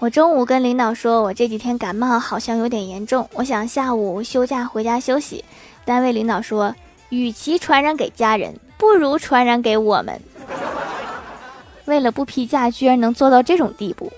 我中午跟领导说我这几天感冒好像有点严重我想下午休假回家休息。单位领导说与其传染给家人不如传染给我们。为了不批假居然能做到这种地步。